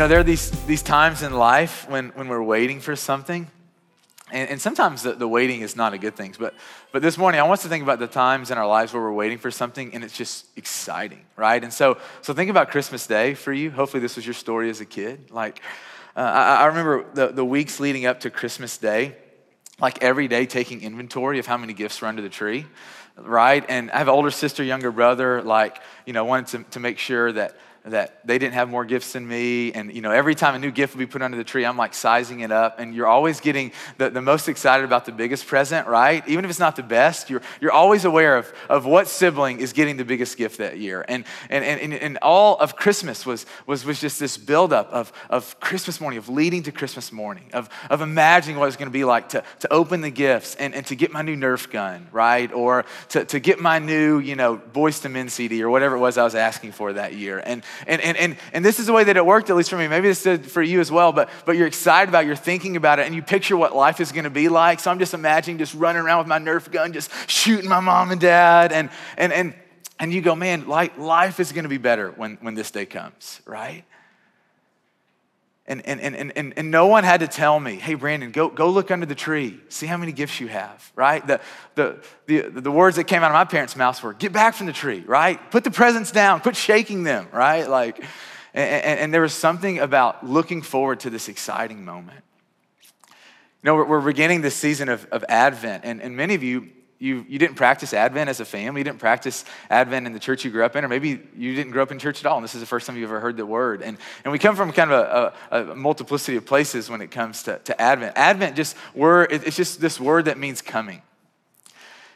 know, there are these, these times in life when, when we're waiting for something. And, and sometimes the, the, waiting is not a good thing. But, but this morning, I want us to think about the times in our lives where we're waiting for something and it's just exciting, right? And so, so think about Christmas Day for you. Hopefully, this was your story as a kid. Like, uh, I, I remember the, the weeks leading up to Christmas Day, like every day taking inventory of how many gifts were under the tree, right? And I have an older sister, younger brother, like, you know, wanted to, to make sure that that they didn't have more gifts than me. And, you know, every time a new gift would be put under the tree, I'm like sizing it up. And you're always getting the, the most excited about the biggest present, right? Even if it's not the best, you're, you're always aware of, of what sibling is getting the biggest gift that year. And, and, and, and all of Christmas was, was, was just this buildup of, of Christmas morning, of leading to Christmas morning, of, of imagining what it's going to be like to, to open the gifts and, and to get my new Nerf gun, right? Or to, to get my new, you know, Boyz II Men CD or whatever it was I was asking for that year. And, and, and, and, and this is the way that it worked, at least for me. Maybe this did for you as well, but, but you're excited about it, you're thinking about it, and you picture what life is going to be like. So I'm just imagining just running around with my Nerf gun, just shooting my mom and dad. And, and, and, and you go, man, life is going to be better when, when this day comes, right? And, and, and, and, and no one had to tell me, hey, Brandon, go, go look under the tree. See how many gifts you have, right? The, the, the, the words that came out of my parents' mouths were, get back from the tree, right? Put the presents down, quit shaking them, right? Like, and, and, and there was something about looking forward to this exciting moment. You know, we're, we're beginning this season of, of Advent, and, and many of you you, you didn't practice Advent as a family, you didn't practice Advent in the church you grew up in, or maybe you didn't grow up in church at all, and this is the first time you've ever heard the word. And, and we come from kind of a, a, a multiplicity of places when it comes to, to Advent. Advent just word, it's just this word that means coming.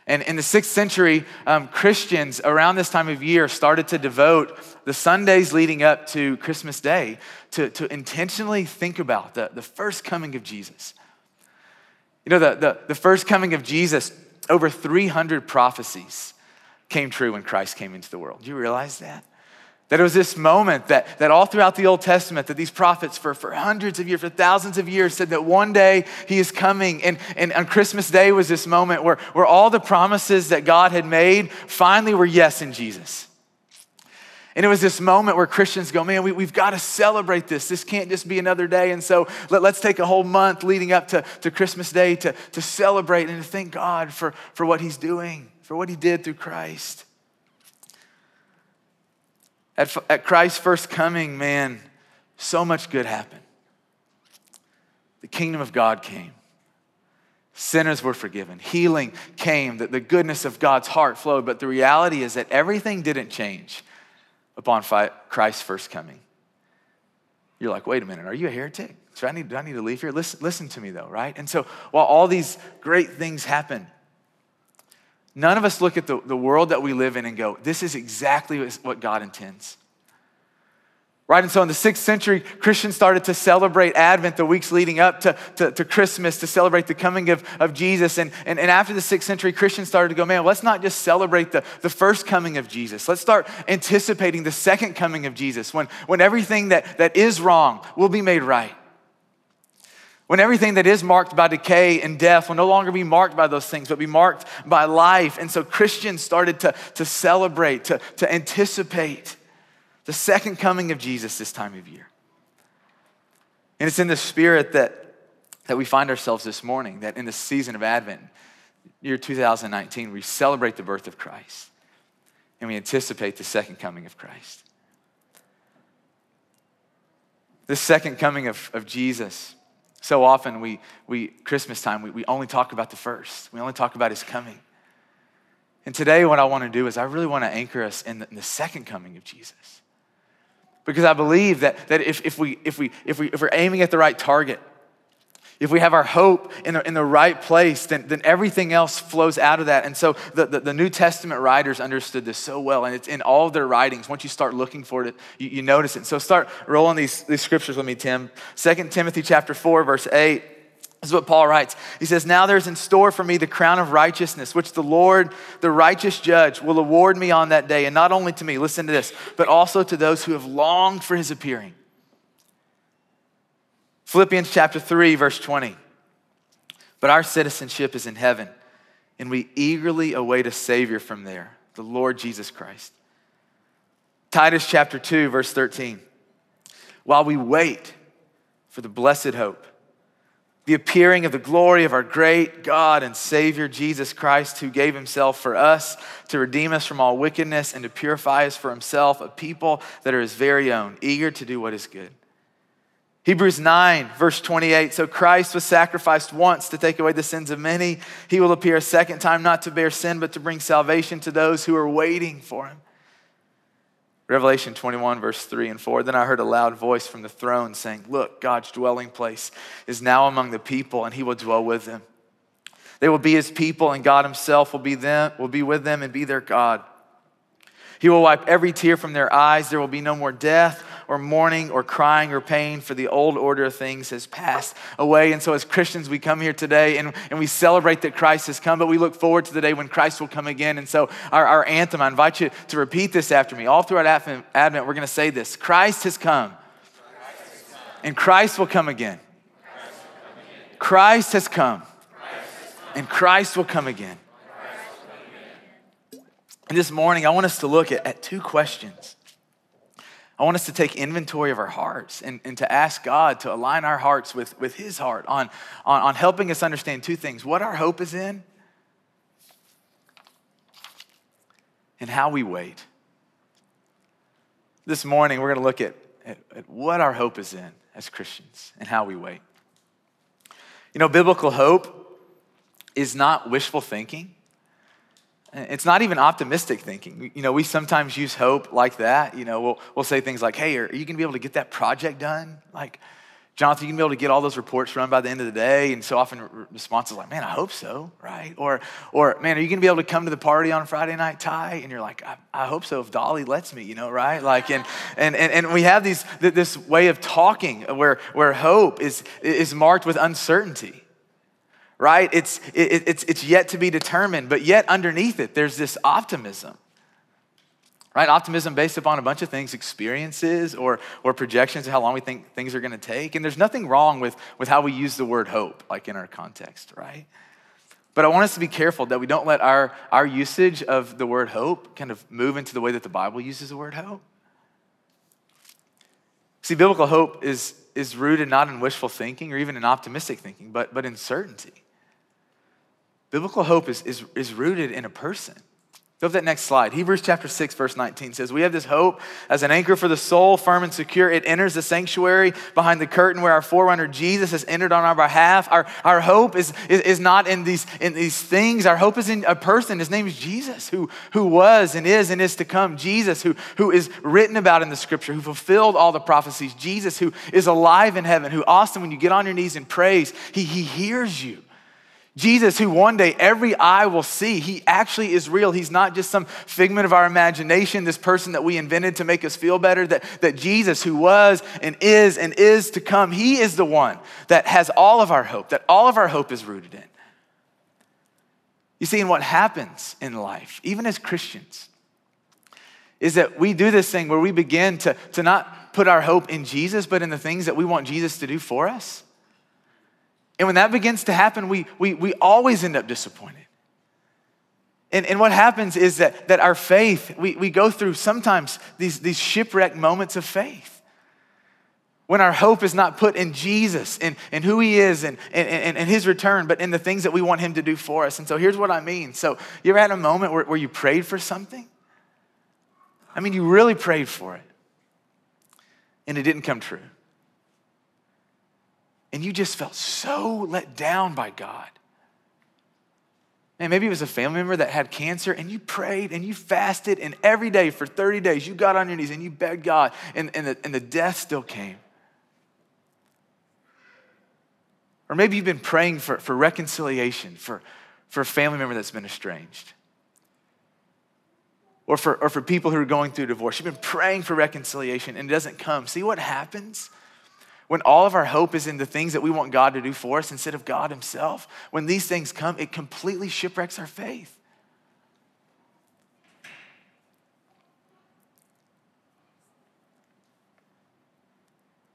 And in the sixth century, um, Christians around this time of year started to devote the Sundays leading up to Christmas Day to, to intentionally think about the, the first coming of Jesus. You know, the, the, the first coming of Jesus over 300 prophecies came true when Christ came into the world. Do you realize that? That it was this moment that, that all throughout the Old Testament, that these prophets for, for hundreds of years, for thousands of years, said that one day he is coming. And, and on Christmas Day was this moment where, where all the promises that God had made finally were yes in Jesus. And it was this moment where Christians go, man, we, we've got to celebrate this. This can't just be another day. And so let, us take a whole month leading up to, to Christmas Day to, to celebrate and to thank God for, for what He's doing, for what He did through Christ. At, at Christ's first coming, man, so much good happened. The kingdom of God came. Sinners were forgiven. Healing came. That the goodness of God's heart flowed. But the reality is that everything didn't change upon Christ's first coming. You're like, wait a minute, are you a heretic? I need, do I need to leave here? Listen, listen to me though, right? And so while all these great things happen, none of us look at the, the world that we live in and go, this is exactly what God intends. Right? And so in the sixth century, Christians started to celebrate Advent the weeks leading up to, to, to, Christmas to celebrate the coming of, of Jesus. And, and, and after the sixth century, Christians started to go, man, let's not just celebrate the, the first coming of Jesus. Let's start anticipating the second coming of Jesus when, when everything that, that is wrong will be made right. When everything that is marked by decay and death will no longer be marked by those things, but be marked by life. And so Christians started to, to celebrate, to, to anticipate the second coming of Jesus this time of year. And it's in the spirit that, that we find ourselves this morning, that in the season of Advent, year 2019, we celebrate the birth of Christ and we anticipate the second coming of Christ. The second coming of, of Jesus, so often we, we Christmas time, we, we only talk about the first. We only talk about his coming. And today, what I want to do is I really want to anchor us in the, in the second coming of Jesus. Because I believe that, that if, if, we, if, we, if, we, if we're aiming at the right target, if we have our hope in the, in the right place, then, then everything else flows out of that. And so the, the, the New Testament writers understood this so well, and it's in all their writings. Once you start looking for it, you, you notice it. So start rolling these, these scriptures with me, Tim. 2 Timothy chapter 4, verse 8. This is what Paul writes. He says, Now there's in store for me the crown of righteousness, which the Lord, the righteous judge, will award me on that day. And not only to me, listen to this, but also to those who have longed for his appearing. Philippians chapter 3, verse 20. But our citizenship is in heaven, and we eagerly await a Savior from there, the Lord Jesus Christ. Titus chapter 2, verse 13. while we wait for the blessed hope, the appearing of the glory of our great God and Savior Jesus Christ, who gave himself for us to redeem us from all wickedness and to purify us for himself, a people that are his very own, eager to do what is good. Hebrews 9, verse 28. So Christ was sacrificed once to take away the sins of many. He will appear a second time, not to bear sin, but to bring salvation to those who are waiting for him. Revelation 21, verse 3 and 4. Then I heard a loud voice from the throne saying, Look, God's dwelling place is now among the people, and he will dwell with them. They will be his people, and God himself will be, them, will be with them and be their God. He will wipe every tear from their eyes. There will be no more death or mourning or crying or pain, for the old order of things has passed away. And so, as Christians, we come here today and, and we celebrate that Christ has come, but we look forward to the day when Christ will come again. And so, our, our anthem, I invite you to repeat this after me. All throughout Advent, we're going to say this Christ has come, and Christ will come again. Christ has come, and Christ will come again. And this morning, I want us to look at, at two questions I want us to take inventory of our hearts and, and to ask God to align our hearts with, with His heart on, on, on helping us understand two things what our hope is in and how we wait. This morning, we're going to look at, at, at what our hope is in as Christians and how we wait. You know, biblical hope is not wishful thinking. It's not even optimistic thinking. You know, we sometimes use hope like that. You know, we'll, we'll say things like, hey, are you going to be able to get that project done? Like, Jonathan, you can be able to get all those reports run by the end of the day. And so often response is like, man, I hope so, right? Or, or man, are you going to be able to come to the party on Friday night, Ty? And you're like, I, I hope so if Dolly lets me, you know, right? Like, and, and, and, and we have these, this way of talking where, where hope is, is marked with uncertainty right? It's, it, it's, it's yet to be determined, but yet underneath it, there's this optimism, right? Optimism based upon a bunch of things, experiences or, or projections of how long we think things are going to take. And there's nothing wrong with, with how we use the word hope, like in our context, right? But I want us to be careful that we don't let our, our usage of the word hope kind of move into the way that the Bible uses the word hope. See, biblical hope is, is rooted not in wishful thinking or even in optimistic thinking, but, but in certainty. Biblical hope is, is, is rooted in a person. Go to that next slide. Hebrews chapter 6, verse 19 says, We have this hope as an anchor for the soul, firm and secure. It enters the sanctuary behind the curtain where our forerunner Jesus has entered on our behalf. Our, our hope is, is, is not in these, in these things. Our hope is in a person. His name is Jesus, who, who was and is and is to come. Jesus, who, who is written about in the scripture, who fulfilled all the prophecies. Jesus, who is alive in heaven, who, Austin, when you get on your knees and praise, he, he hears you. Jesus, who one day every eye will see, he actually is real. He's not just some figment of our imagination, this person that we invented to make us feel better. That, that Jesus, who was and is and is to come, he is the one that has all of our hope, that all of our hope is rooted in. You see, in what happens in life, even as Christians, is that we do this thing where we begin to, to not put our hope in Jesus, but in the things that we want Jesus to do for us. And when that begins to happen, we, we, we always end up disappointed. And, and what happens is that, that our faith, we, we go through sometimes these, these shipwreck moments of faith. When our hope is not put in Jesus and, and who he is and, and, and his return, but in the things that we want him to do for us. And so here's what I mean. So you're at a moment where, where you prayed for something. I mean, you really prayed for it, and it didn't come true and you just felt so let down by God. And maybe it was a family member that had cancer and you prayed and you fasted, and every day for 30 days you got on your knees and you begged God, and, and, the, and the death still came. Or maybe you've been praying for, for reconciliation for, for a family member that's been estranged. Or for, or for people who are going through divorce. You've been praying for reconciliation and it doesn't come. See what happens? When all of our hope is in the things that we want God to do for us instead of God Himself, when these things come, it completely shipwrecks our faith.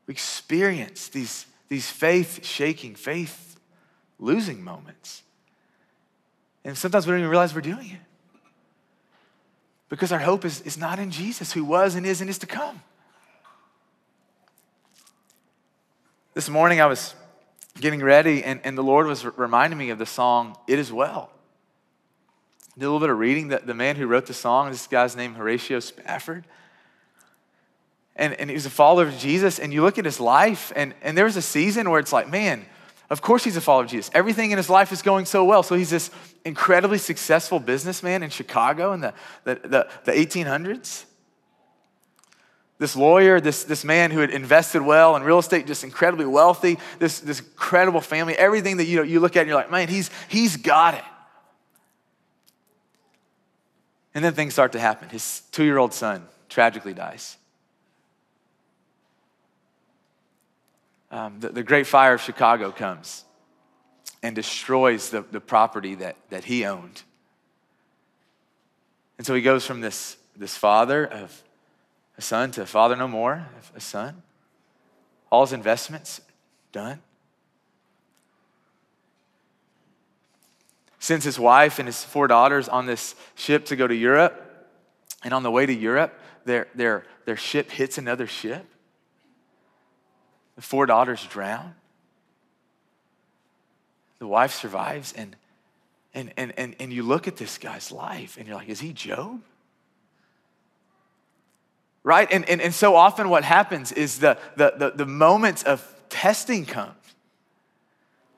We experience these, these faith shaking, faith losing moments. And sometimes we don't even realize we're doing it. Because our hope is, is not in Jesus, who was and is and is to come. This morning I was getting ready, and, and the Lord was reminding me of the song, It Is Well. Did a little bit of reading. The, the man who wrote the song, this guy's name Horatio Spafford. And, and he was a follower of Jesus. And you look at his life, and, and there was a season where it's like, man, of course he's a follower of Jesus. Everything in his life is going so well. So he's this incredibly successful businessman in Chicago in the, the, the, the 1800s. This lawyer, this, this man who had invested well in real estate, just incredibly wealthy, this, this incredible family, everything that you, know, you look at and you're like, man, he's, he's got it. And then things start to happen. His two year old son tragically dies. Um, the, the Great Fire of Chicago comes and destroys the, the property that, that he owned. And so he goes from this, this father of a son to father no more, a son. All his investments done. Sends his wife and his four daughters on this ship to go to Europe. And on the way to Europe, their, their, their ship hits another ship. The four daughters drown. The wife survives, and, and, and, and, and you look at this guy's life and you're like, is he Job? Right? And, and, and so often what happens is the, the, the, the moments of testing come.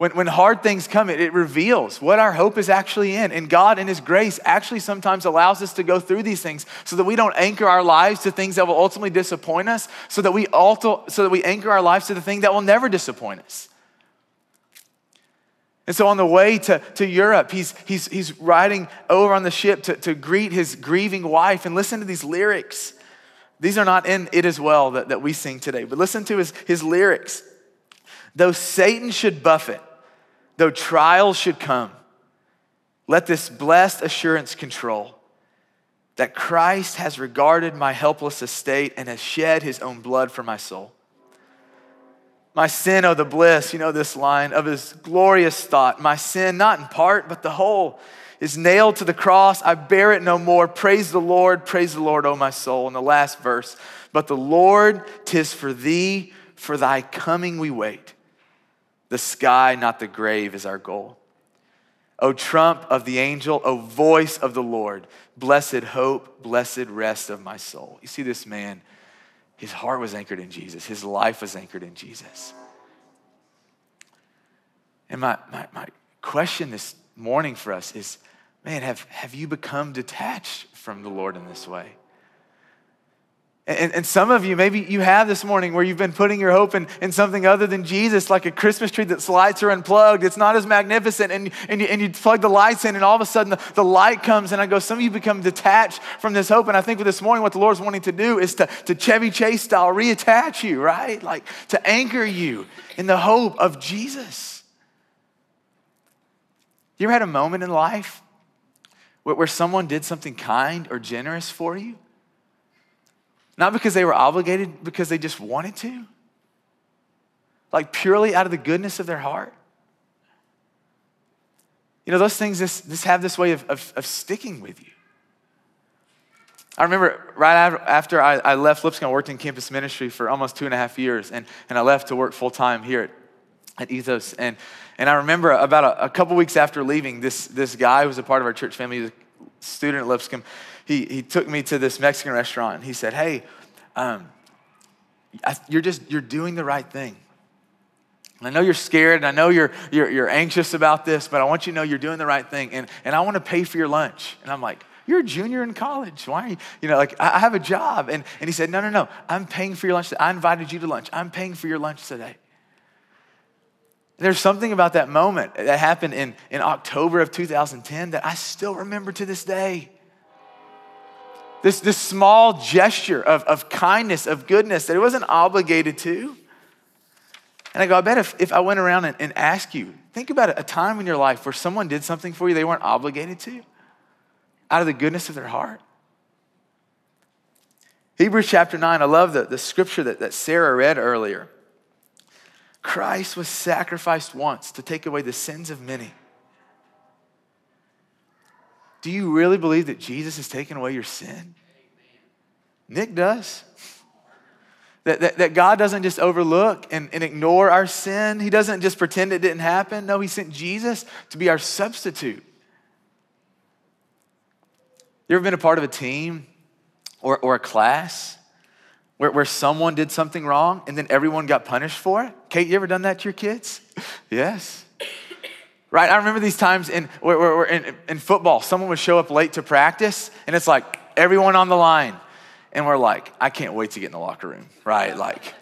When, when hard things come, it, it reveals what our hope is actually in. And God, in His grace, actually sometimes allows us to go through these things so that we don't anchor our lives to things that will ultimately disappoint us, so that we, alter, so that we anchor our lives to the thing that will never disappoint us. And so on the way to, to Europe, he's, he's, he's riding over on the ship to, to greet his grieving wife. And listen to these lyrics. These are not in It Is Well that, that we sing today, but listen to his, his lyrics. Though Satan should buffet, Though trials should come, let this blessed assurance control that Christ has regarded my helpless estate and has shed his own blood for my soul. My sin, oh, the bliss, you know this line, of his glorious thought. My sin, not in part, but the whole, is nailed to the cross. I bear it no more. Praise the Lord, praise the Lord, O my soul. In the last verse, but the Lord, tis for thee, for thy coming we wait. The sky, not the grave, is our goal. O trump of the angel, O voice of the Lord, blessed hope, blessed rest of my soul. You see, this man, his heart was anchored in Jesus, his life was anchored in Jesus. And my, my, my question this morning for us is man, have, have you become detached from the Lord in this way? And, and, some of you, maybe you have this morning where you've been putting your hope in, in something other than Jesus, like a Christmas tree that's lights are unplugged. It's not as magnificent. And, and, you, and you plug the lights in, and all of a sudden the, the light comes. And I go, some of you become detached from this hope. And I think with this morning, what the Lord's wanting to do is to, to Chevy Chase style reattach you, right? Like to anchor you in the hope of Jesus. You ever had a moment in life where, someone did something kind or generous for you? Not because they were obligated, because they just wanted to. Like purely out of the goodness of their heart. You know, those things just, just have this way of, of, of sticking with you. I remember right after I, I left Lipscomb, I worked in campus ministry for almost two and a half years, and, and I left to work full time here at, at Ethos. And, and I remember about a, a couple weeks after leaving, this, this guy who was a part of our church family, a student at Lipscomb, he, he took me to this Mexican restaurant. And he said, Hey, um, you're just, you're doing the right thing. And I know you're scared and I know you're, you're, you're anxious about this, but I want you to know you're doing the right thing. And, and I want to pay for your lunch. And I'm like, you're a junior in college. Why are you, you know, like, I have a job. And, and he said, no, no, no, I'm paying for your lunch. I invited you to lunch. I'm paying for your lunch today. There's something about that moment that happened in, in October of 2010 that I still remember to this day. This, this small gesture of, of kindness, of goodness that he wasn't obligated to. And I go, I bet if, if I went around and, and asked you, think about a time in your life where someone did something for you they weren't obligated to, out of the goodness of their heart. Hebrews chapter 9, I love the, the scripture that, that Sarah read earlier. Christ was sacrificed once to take away the sins of many. Do you really believe that Jesus has taken away your sin? Nick does. That, that, that God doesn't just overlook and, and ignore our sin. He doesn't just pretend it didn't happen. No, He sent Jesus to be our substitute. You ever been a part of a team or, or a class where, where someone did something wrong and then everyone got punished for it? Kate, you ever done that to your kids? yes. Right? I remember these times in, where, where, in, in football, someone would show up late to practice and it's like everyone on the line and we're like, I can't wait to get in the locker room, right? Like,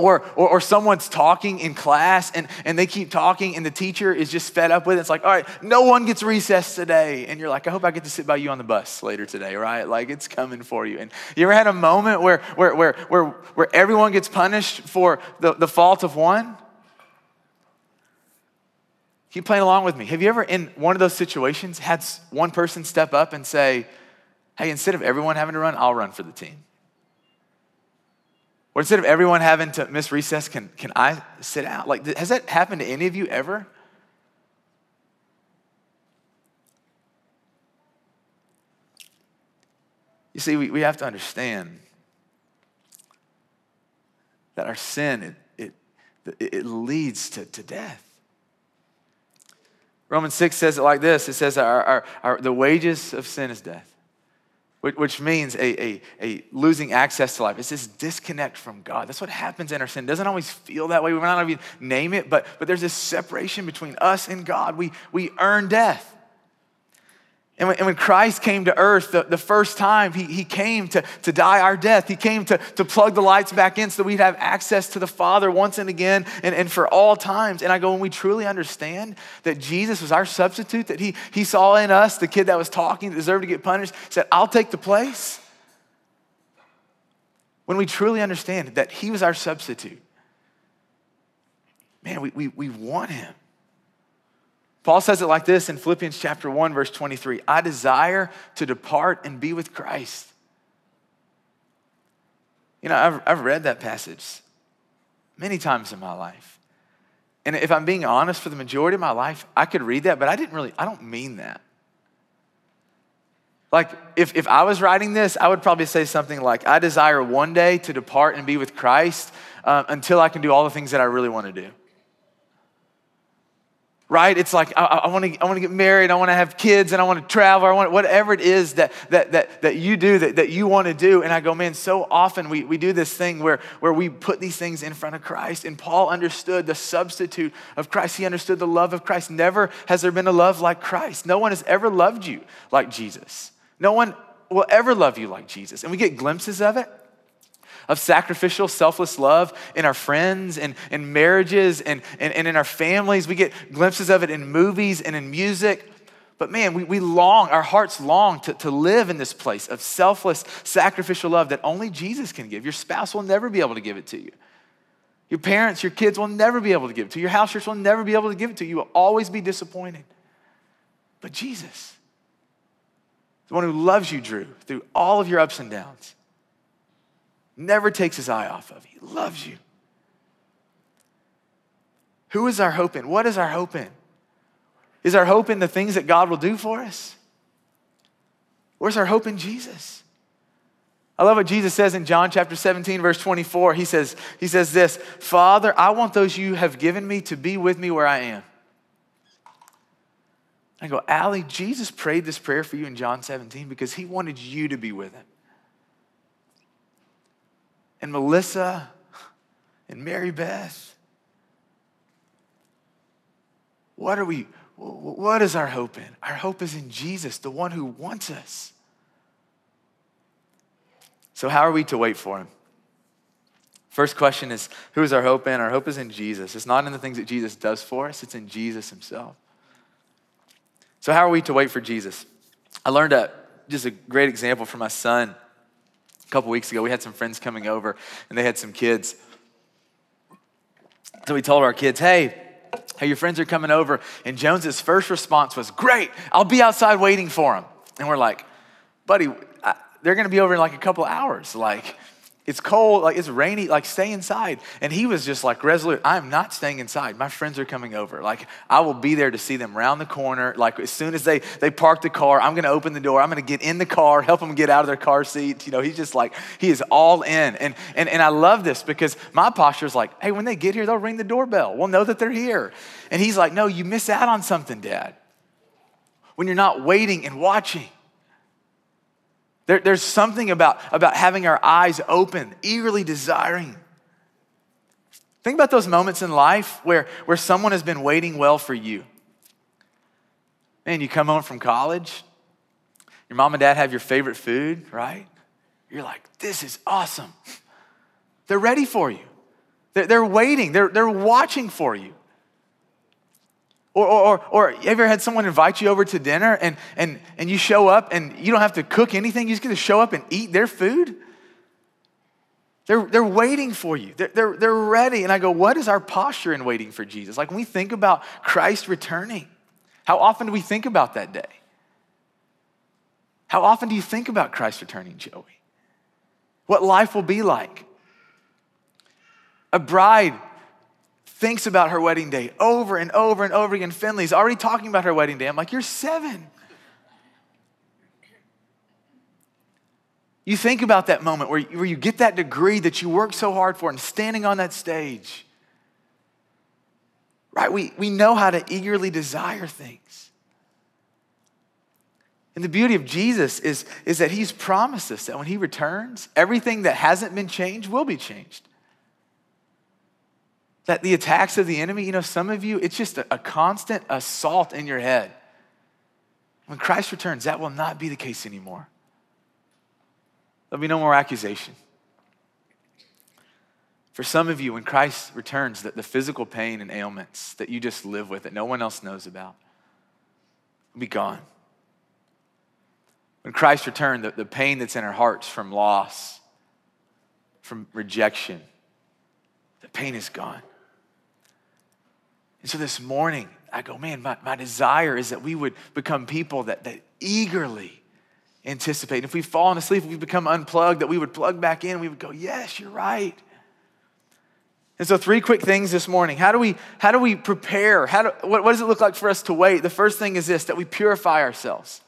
or, or, or, someone's talking in class and, and they keep talking and the teacher is just fed up with it. It's like, all right, no one gets recess today. And you're like, I hope I get to sit by you on the bus later today, right? Like it's coming for you. And you ever had a moment where, where, where, where, where everyone gets punished for the, the fault of one? Keep playing along with me. Have you ever, in one of those situations, had one person step up and say, hey, instead of everyone having to run, I'll run for the team? Or instead of everyone having to miss recess, can, can I sit out? Like, has that happened to any of you ever? You see, we, we have to understand that our sin, it, it, it leads to, to death. Romans 6 says it like this it says, our, our, our, the wages of sin is death which means a, a, a, losing access to life. It's this disconnect from God. That's what happens in our sin. It doesn't always feel that way. We might not even name it, but, but there's this separation between us and God. We, we earn death. And when, and when, Christ came to earth the, the first time, he, he came to, to die our death. He came to, to plug the lights back in so that we'd have access to the Father once and again and, and for all times. And I go, when we truly understand that Jesus was our substitute, that he, he saw in us the kid that was talking, that deserved to get punished, said, I'll take the place. When we truly understand that he was our substitute, man, we, we, we want him. Paul says it like this in Philippians chapter 1 verse 23, I desire to depart and be with Christ. You know, I've, I've read that passage many times in my life. And if I'm being honest, for the majority of my life, I could read that, but I didn't really, I don't mean that. Like, if, if I was writing this, I would probably say something like, I desire one day to depart and be with Christ uh, until I can do all the things that I really want to do right? It's like I, I want to I want to get married, I want to have kids, and I want to travel, I want whatever it is that that that that you do that, that you want to do. And I go, man, so often we, we do this thing where where we put these things in front of Christ. And Paul understood the substitute of Christ. He understood the love of Christ. Never has there been a love like Christ. No one has ever loved you like Jesus. No one will ever love you like Jesus. And we get glimpses of it of sacrificial, selfless love in our friends and in marriages and, and, and in our families. We get glimpses of it in movies and in music. But man, we, we long, our hearts long to, to live in this place of selfless, sacrificial love that only Jesus can give. Your spouse will never be able to give it to you. Your parents, your kids will never be able to give it to you. Your house church will never be able to give it to you. You will always be disappointed. But Jesus, the one who loves you, Drew, through all of your ups and downs, never takes his eye off of you. He loves you. Who is our hope in? What is our hope in? Is our hope in the things that God will do for us? Where's our hope in Jesus? I love what Jesus says in John chapter 17, verse 24. He says, he says this Father, I want those you have given me to be with me where I am. I go, Allie, Jesus prayed this prayer for you in John 17 because he wanted you to be with him and Melissa and Mary Beth. What are we, what is our hope in? Our hope is in Jesus, the one who wants us. So, how are we to wait for him? First question is who is our hope in? Our hope is in Jesus. It's not in the things that Jesus does for us, it's in Jesus himself. So, how are we to wait for Jesus? I learned a, just a great example from my son a couple weeks ago, we had some friends coming over and they had some kids. So we told our kids, hey, hey, your friends are coming over. And Jones's first response was, great, I'll be outside waiting for them. And we're like, buddy, I, they're going to be over in like a couple hours. Like, It's cold, like it's rainy, like stay inside. And he was just like resolute, I'm not staying inside. My friends are coming over. Like I will be there to see them round the corner. Like as soon as they they park the car, I'm gonna open the door, I'm gonna get in the car, help them get out of their car seat. You know, he's just like, he is all in. And and, and I love this because my posture is like, hey, when they get here, they'll ring the doorbell. We'll know that they're here. And he's like, no, you miss out on something, Dad. When you're not waiting and watching. There, there's something about, about having our eyes open, eagerly desiring. Think about those moments in life where, where someone has been waiting well for you. Man, you come home from college, your mom and dad have your favorite food, right? You're like, this is awesome. They're ready for you. They're, they're waiting, they're, they're watching for you. Or, or, or, have you ever had someone invite you over to dinner and, and, and you show up and you don't have to cook anything, you just get to show up and eat their food? They're, they're waiting for you. They're, they're, they're ready. And I go, what is our posture in waiting for Jesus? Like when we think about Christ returning, how often do we think about that day? How often do you think about Christ returning, Joey? What life will be like? A bride thinks about her wedding day over and over and over again. Finley's already talking about her wedding day. I'm like, you're seven. You think about that moment where, where you get that degree that you worked so hard for and standing on that stage. Right? We, we know how to eagerly desire things. And the beauty of Jesus is, is that he's promised us that when he returns, everything that hasn't been changed will be changed that the attacks of the enemy, you know, some of you, it's just a, a constant assault in your head. When Christ returns, that will not be the case anymore. There'll be no more accusation. For some of you, when Christ returns, that the physical pain and ailments that you just live with, that no one else knows about, will be gone. When Christ returned, the, the pain that's in our hearts from loss, from rejection, the pain is gone. And so this morning, I go, man, my, my desire is that we would become people that, that eagerly anticipate. And if we've fallen asleep, if we've become unplugged, that we would plug back in, we would go, yes, you're right. And so, three quick things this morning. How do we, how do we prepare? How do, what, what does it look like for us to wait? The first thing is this that we purify ourselves.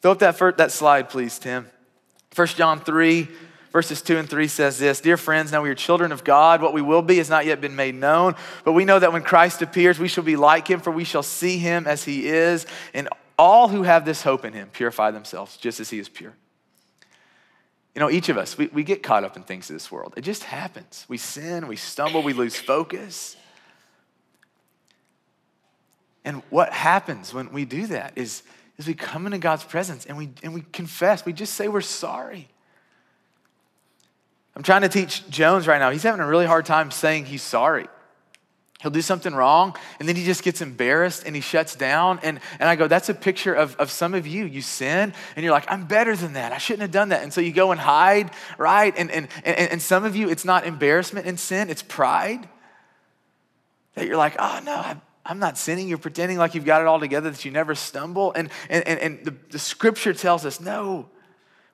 Throw up that, first, that slide, please, Tim. 1 John 3, verses 2 and 3 says this Dear friends, now we are children of God. What we will be has not yet been made known, but we know that when Christ appears, we shall be like him, for we shall see him as he is. And all who have this hope in him purify themselves just as he is pure. You know, each of us, we, we get caught up in things of this world. It just happens. We sin, we stumble, we lose focus. And what happens when we do that is, is we come into God's presence and we, and we confess. We just say we're sorry. I'm trying to teach Jones right now. He's having a really hard time saying he's sorry. He'll do something wrong and then he just gets embarrassed and he shuts down. And, and I go, that's a picture of, of some of you. You sin and you're like, I'm better than that. I shouldn't have done that. And so you go and hide, right? And, and, and, and some of you, it's not embarrassment and sin, it's pride. That you're like, oh no, I'm, I'm not sinning. You're pretending like you've got it all together, that you never stumble. And, and, and, and the, the scripture tells us, no,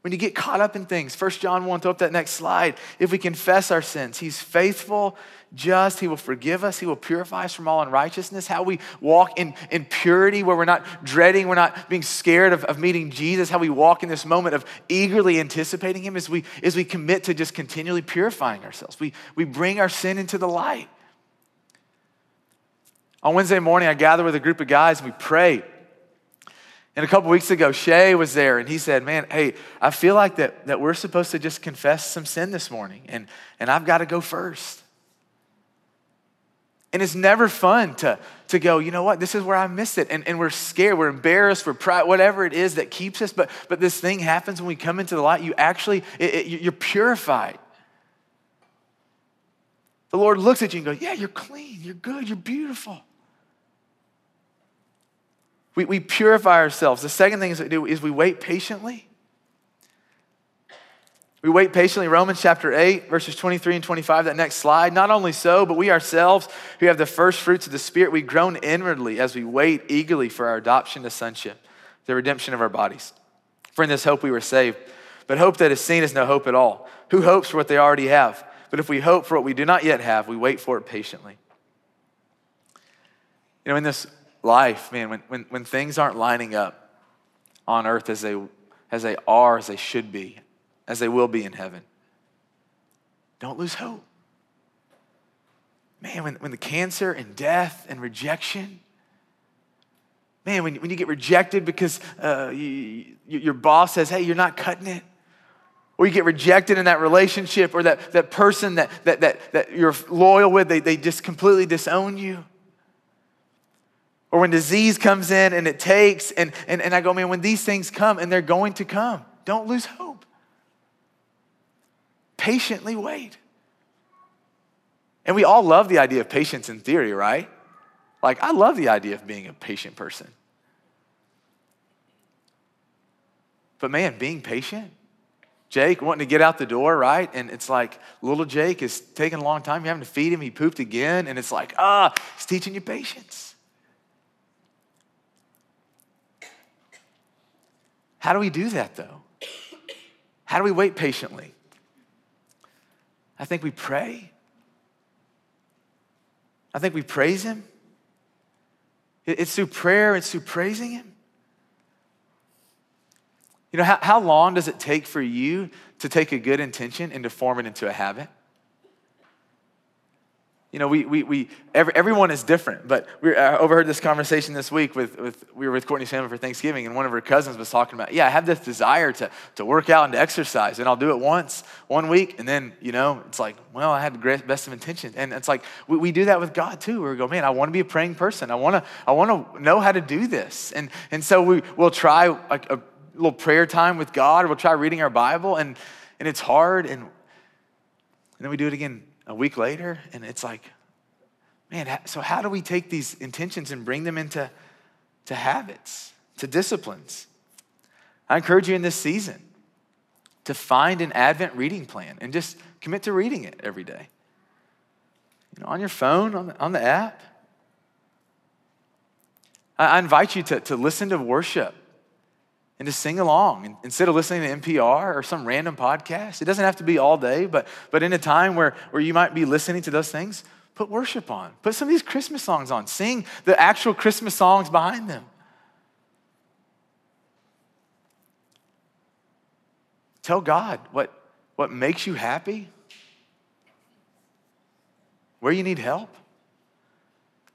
when you get caught up in things. 1 John 1, throw up that next slide. If we confess our sins, He's faithful, just, He will forgive us, He will purify us from all unrighteousness. How we walk in, in purity, where we're not dreading, we're not being scared of, of meeting Jesus, how we walk in this moment of eagerly anticipating Him as we, as we commit to just continually purifying ourselves. We, we bring our sin into the light. On Wednesday morning, I gather with a group of guys and we pray. And a couple weeks ago, Shay was there and he said, Man, hey, I feel like that, that we're supposed to just confess some sin this morning, and, and I've got to go first. And it's never fun to, to go, you know what, this is where I missed it. And, and we're scared, we're embarrassed, we're proud, whatever it is that keeps us. But, but this thing happens when we come into the light. You actually, it, it, you're purified. The Lord looks at you and goes, Yeah, you're clean, you're good, you're beautiful. We, we purify ourselves. The second thing is we do is we wait patiently. We wait patiently. Romans chapter 8, verses 23 and 25, that next slide. Not only so, but we ourselves who have the first fruits of the Spirit, we groan inwardly as we wait eagerly for our adoption to sonship, the redemption of our bodies. For in this hope we were saved. But hope that is seen is no hope at all. Who hopes for what they already have? But if we hope for what we do not yet have, we wait for it patiently. You know, in this life, man, when, when, when things aren't lining up on earth as they, as they are, as they should be, as they will be in heaven, don't lose hope. Man, when, when the cancer and death and rejection, man, when, when you get rejected because uh, you, your boss says, hey, you're not cutting it, or you get rejected in that relationship, or that, that person that, that, that, that you're loyal with, they, they just completely disown you. Or when disease comes in and it takes, and, and, and I go, man, when these things come, and they're going to come, don't lose hope. Patiently wait. And we all love the idea of patience in theory, right? Like, I love the idea of being a patient person. But man, being patient, Jake wanting to get out the door, right? And it's like little Jake is taking a long time. You're having to feed him. He pooped again. And it's like, ah, he's teaching you patience. How do we do that though? How do we wait patiently? I think we pray. I think we praise Him. It's through prayer, it's through praising Him. You know, how, how long does it take for you to take a good intention and to form it into a habit? You know, we, we, we every, everyone is different, but we I overheard this conversation this week with, with, we were with Courtney's family for Thanksgiving, and one of her cousins was talking about, yeah, I have this desire to, to work out and to exercise, and I'll do it once, one week, and then, you know, it's like, well, I had the best of intentions. And it's like, we, we do that with God too, we go, man, I want to be a praying person. I want to, I want to know how to do this. And, and so we, we'll try like a little prayer time with God, or we'll try reading our Bible, and, and it's hard, and, and then we do it again a week later, and it's like, man, so how do we take these intentions and bring them into to habits, to disciplines? I encourage you in this season to find an Advent reading plan and just commit to reading it every day. You know, on your phone, on the, on the app. I, I invite you to, to listen to worship and to sing along instead of listening to NPR or some random podcast. It doesn't have to be all day, but, but in a time where, where you might be listening to those things, put worship on. Put some of these Christmas songs on. Sing the actual Christmas songs behind them. Tell God what, what makes you happy, where you need help.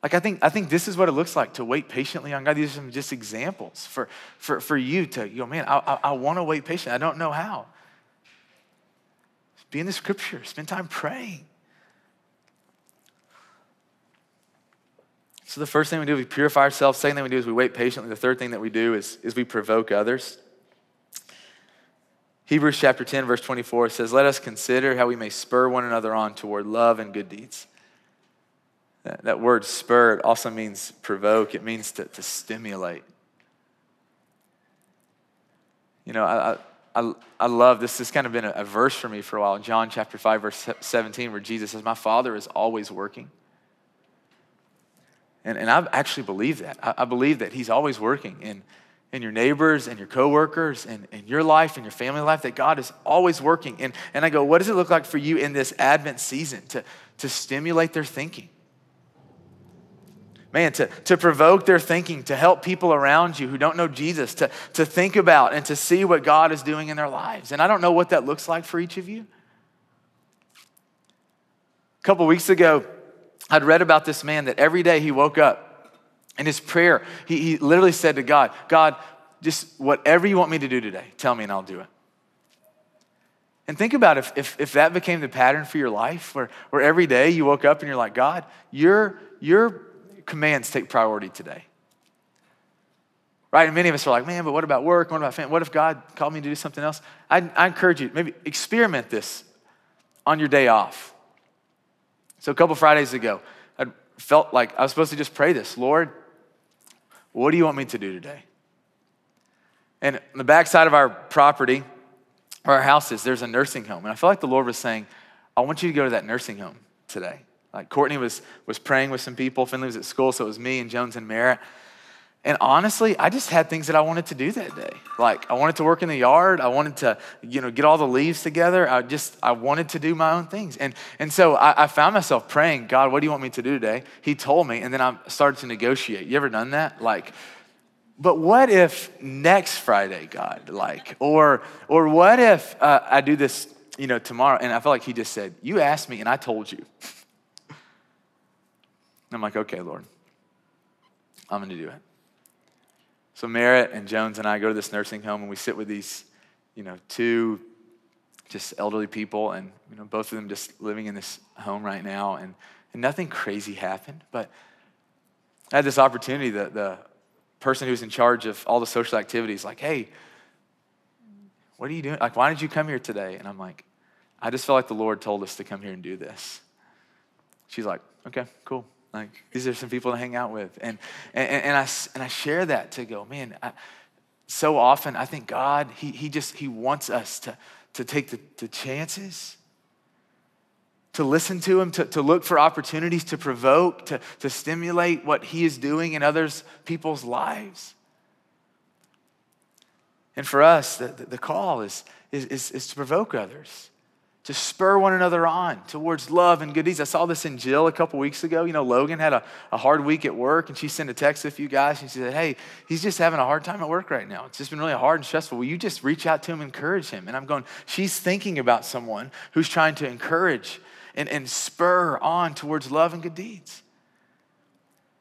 Like, I think, I think this is what it looks like to wait patiently on God. These are some just examples for, for, for you to go, man, I, I, I want to wait patiently. I don't know how. Be in the scripture, spend time praying. So the first thing we do we purify ourselves. Second thing we do is we wait patiently. The third thing that we do is, is we provoke others. Hebrews chapter 10, verse 24 says, Let us consider how we may spur one another on toward love and good deeds. That, that word spur also means provoke, it means to, to stimulate. You know, I, I, I love this. This kind of been a, a verse for me for a while. John chapter 5, verse 17, where Jesus says, My Father is always working. And, and I actually believe that. I, I believe that He's always working in, in your neighbors and your coworkers and in your life and your family life, that God is always working. And, and I go, what does it look like for you in this Advent season to, to stimulate their thinking? Man, to, to provoke their thinking, to help people around you who don't know Jesus, to, to think about and to see what God is doing in their lives. And I don't know what that looks like for each of you. A couple weeks ago, I'd read about this man that every day he woke up in his prayer, he, he literally said to God, God, just whatever you want me to do today, tell me and I'll do it. And think about if, if, if that became the pattern for your life, where, where every day you woke up and you're like, God, your, your commands take priority today. Right? And many of us are like, man, but what about work? What about family? What if God called me to do something else? I, I encourage you, maybe experiment this on your day off. So a couple Fridays ago, I felt like I was supposed to just pray this Lord, what do you want me to do today? And on the backside of our property, where our house is, there's a nursing home. And I felt like the Lord was saying, I want you to go to that nursing home today. Like Courtney was, was praying with some people. Finley was at school, so it was me and Jones and Merritt. And honestly, I just had things that I wanted to do that day. Like I wanted to work in the yard. I wanted to, you know, get all the leaves together. I just, I wanted to do my own things. And, and so I, I found myself praying, God, what do you want me to do today? He told me, and then I started to negotiate. You ever done that? Like, but what if next Friday, God, like, or, or what if uh, I do this, you know, tomorrow? And I felt like he just said, you asked me and I told you. I'm like, okay, Lord, I'm going to do it. So Merritt and Jones and I go to this nursing home and we sit with these, you know, two just elderly people and you know both of them just living in this home right now and, and nothing crazy happened but i had this opportunity that the person who's in charge of all the social activities like hey what are you doing? Like why did you come here today? And i'm like i just felt like the lord told us to come here and do this. She's like okay cool like these are some people to hang out with. And, and, and, I, and I share that to go, man, I, so often I think God, he, he just, he wants us to, to take the, the chances, to listen to him, to, to look for opportunities to provoke, to, to stimulate what he is doing in others, people's lives. And for us, the, the call is, is, is, is to provoke others to spur one another on towards love and good deeds. I saw this in Jill a couple weeks ago. You know, Logan had a, a hard week at work, and she sent a text to a few guys, and she said, Hey, he's just having a hard time at work right now. It's just been really hard and stressful. Will you just reach out to him, encourage him? And I'm going, She's thinking about someone who's trying to encourage and, and spur on towards love and good deeds.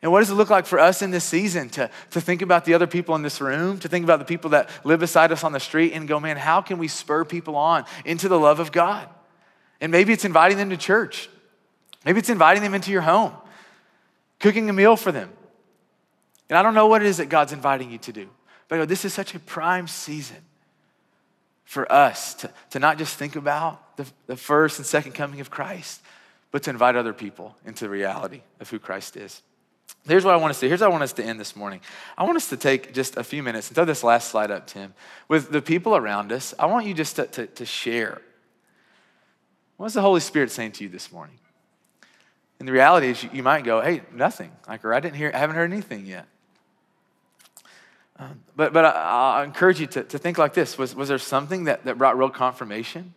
And what does it look like for us in this season to, to think about the other people in this room, to think about the people that live beside us on the street and go, man, how can we spur people on into the love of God? And maybe it's inviting them to church. Maybe it's inviting them into your home, cooking a meal for them. And I don't know what it is that God's inviting you to do. But go, this is such a prime season for us to, to not just think about the, the first and second coming of Christ, but to invite other people into the reality of who Christ is. Here's what I want us to. Here's how I want us to end this morning. I want us to take just a few minutes and throw this last slide up, Tim. With the people around us, I want you just to, to, to share. What's the Holy Spirit saying to you this morning? And the reality is, you, you might go, hey, nothing. Like, or I didn't hear, I haven't heard anything yet. Um, but but I, I encourage you to, to think like this was, was there something that, that brought real confirmation?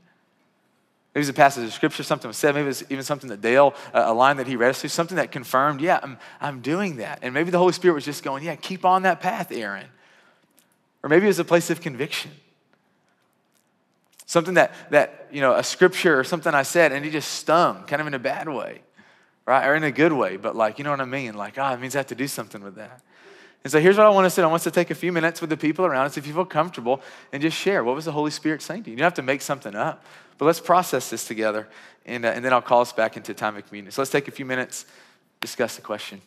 Maybe it was a passage of scripture, something was said. Maybe it was even something that Dale, uh, a line that he read us to, something that confirmed, yeah, I'm, I'm doing that. And maybe the Holy Spirit was just going, yeah, keep on that path, Aaron. Or maybe it was a place of conviction. Something that, that, you know, a scripture or something I said, and he just stung, kind of in a bad way, right? Or in a good way, but like, you know what I mean? Like, ah, oh, it means I have to do something with that. And so here's what I want to do. I want us to take a few minutes with the people around us, if you feel comfortable, and just share. What was the Holy Spirit saying to you? You don't have to make something up. But let's process this together, and, uh, and then I'll call us back into time of communion. So let's take a few minutes, discuss the question.